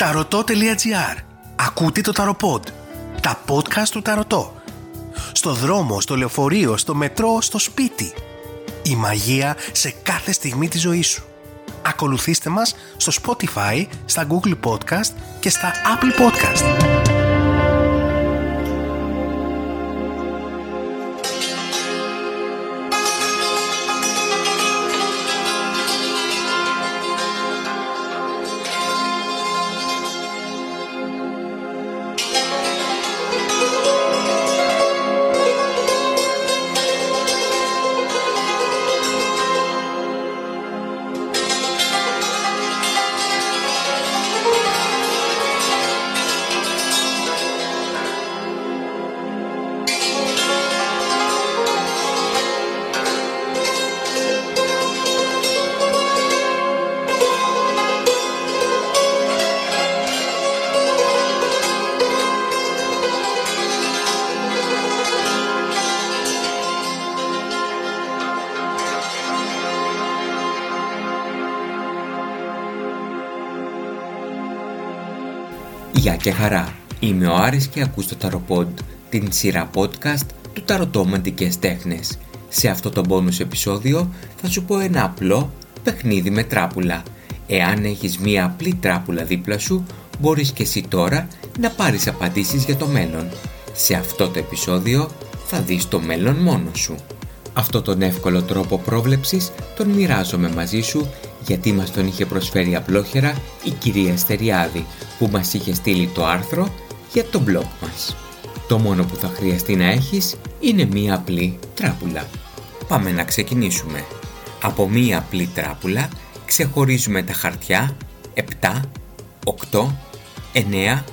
Ταρωτό.gr Ακούτε το Ταροποντ. Τα podcast του Ταρωτό. Στο δρόμο, στο λεωφορείο, στο μετρό, στο σπίτι. Η μαγεία σε κάθε στιγμή της ζωής σου. Ακολουθήστε μας στο Spotify, στα Google Podcast και στα Apple Podcast. Γεια και χαρά, είμαι ο Άρης και ακούς το Ταροποντ, την σειρά podcast του Ταρωτό Μαντικές Τέχνες. Σε αυτό το bonus επεισόδιο θα σου πω ένα απλό παιχνίδι με τράπουλα. Εάν έχεις μία απλή τράπουλα δίπλα σου, μπορείς και εσύ τώρα να πάρεις απαντήσεις για το μέλλον. Σε αυτό το επεισόδιο θα δεις το μέλλον μόνος σου. Αυτό τον εύκολο τρόπο πρόβλεψης τον μοιράζομαι μαζί σου γιατί μας τον είχε προσφέρει απλόχερα η κυρία Στεριάδη που μας είχε στείλει το άρθρο για το blog μας. Το μόνο που θα χρειαστεί να έχεις είναι μία απλή τράπουλα. Πάμε να ξεκινήσουμε. Από μία απλή τράπουλα ξεχωρίζουμε τα χαρτιά 7, 8, 9,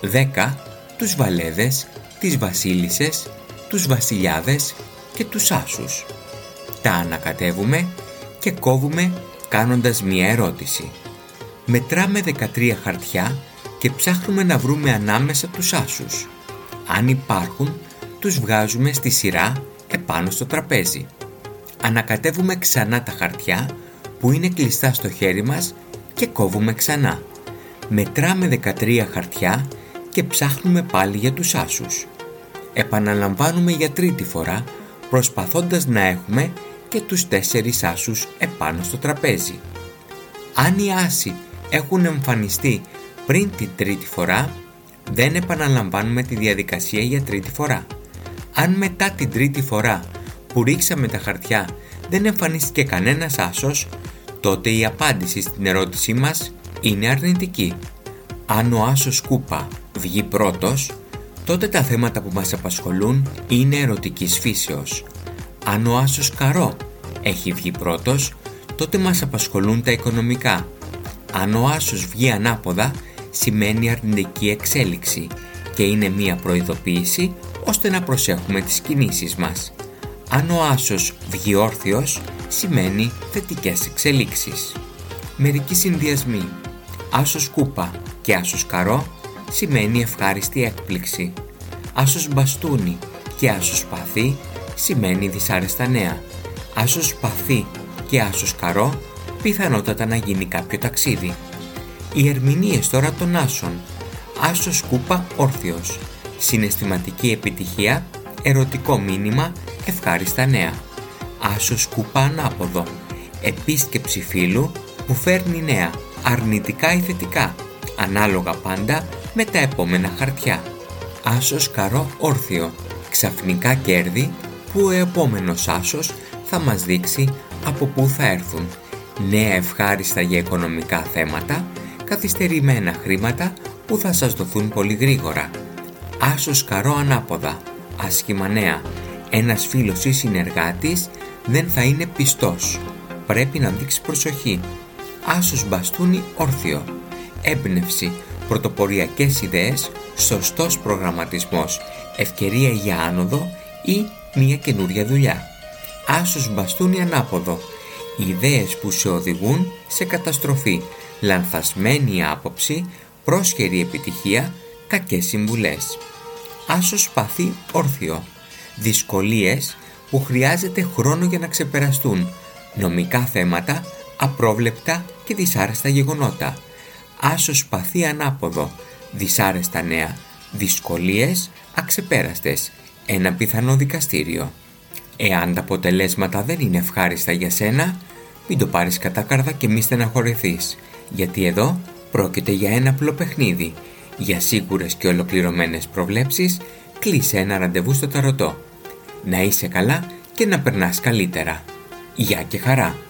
10, τους βαλέδες, τις βασίλισσες, τους βασιλιάδες και τους άσους. Τα ανακατεύουμε και κόβουμε κάνοντας μία ερώτηση. Μετράμε 13 χαρτιά και ψάχνουμε να βρούμε ανάμεσα τους άσους. Αν υπάρχουν, τους βγάζουμε στη σειρά επάνω στο τραπέζι. Ανακατεύουμε ξανά τα χαρτιά που είναι κλειστά στο χέρι μας και κόβουμε ξανά. Μετράμε 13 χαρτιά και ψάχνουμε πάλι για τους άσους. Επαναλαμβάνουμε για τρίτη φορά προσπαθώντας να έχουμε και τους τέσσερις άσους επάνω στο τραπέζι. Αν οι άσοι έχουν εμφανιστεί πριν την τρίτη φορά, δεν επαναλαμβάνουμε τη διαδικασία για τρίτη φορά. Αν μετά την τρίτη φορά που ρίξαμε τα χαρτιά δεν εμφανίστηκε κανένας άσος, τότε η απάντηση στην ερώτησή μας είναι αρνητική. Αν ο άσος κούπα βγει πρώτος, τότε τα θέματα που μας απασχολούν είναι ερωτικής φύσεως. Αν ο άσος καρό έχει βγει πρώτος, τότε μας απασχολούν τα οικονομικά. Αν ο άσος βγει ανάποδα, σημαίνει αρνητική εξέλιξη και είναι μία προειδοποίηση ώστε να προσέχουμε τις κινήσεις μας. Αν ο άσος βγει όρθιος, σημαίνει θετικές εξελίξεις. Μερικοί συνδυασμοί. Άσος κούπα και άσος καρό σημαίνει ευχάριστη έκπληξη. Άσος μπαστούνι και άσος παθή σημαίνει δυσάρεστα νέα. Άσος παθή και άσος καρό πιθανότατα να γίνει κάποιο ταξίδι. Οι ερμηνείες τώρα των άσων. Άσος κούπα όρθιος. Συναισθηματική επιτυχία, ερωτικό μήνυμα, ευχάριστα νέα. Άσος κούπα ανάποδο. Επίσκεψη φίλου που φέρνει νέα, αρνητικά ή θετικά, ανάλογα πάντα με τα επόμενα χαρτιά. Άσος καρό όρθιο. Ξαφνικά κέρδη που ο επόμενος άσος θα μας δείξει από πού θα έρθουν. Νέα ευχάριστα για οικονομικά θέματα, καθυστερημένα χρήματα που θα σας δοθούν πολύ γρήγορα. Άσος καρό ανάποδα, άσχημα νέα. Ένας φίλος ή συνεργάτης δεν θα είναι πιστός. Πρέπει να δείξει προσοχή. Άσος μπαστούνι όρθιο. Έμπνευση, πρωτοποριακές ιδέες, σωστός προγραμματισμός, ευκαιρία για άνοδο ή μια καινούρια δουλειά. Άσος μπαστούνι ανάποδο. Ιδέες που σε οδηγούν σε καταστροφή. Λανθασμένη άποψη, πρόσχερη επιτυχία, κακές συμβουλές. Άσος παθή όρθιο. Δυσκολίες που χρειάζεται χρόνο για να ξεπεραστούν. Νομικά θέματα, απρόβλεπτα και δυσάρεστα γεγονότα. άσο σπαθί ανάποδο, δυσάρεστα νέα, δυσκολίες αξεπέραστες, ένα πιθανό δικαστήριο. Εάν τα αποτελέσματα δεν είναι ευχάριστα για σένα, μην το πάρεις κατά καρδά και μη στεναχωρηθείς, γιατί εδώ πρόκειται για ένα απλό παιχνίδι. Για σίγουρες και ολοκληρωμένες προβλέψεις, κλείσε ένα ραντεβού στο ταρωτό. Να είσαι καλά και να περνάς καλύτερα. Γεια και χαρά!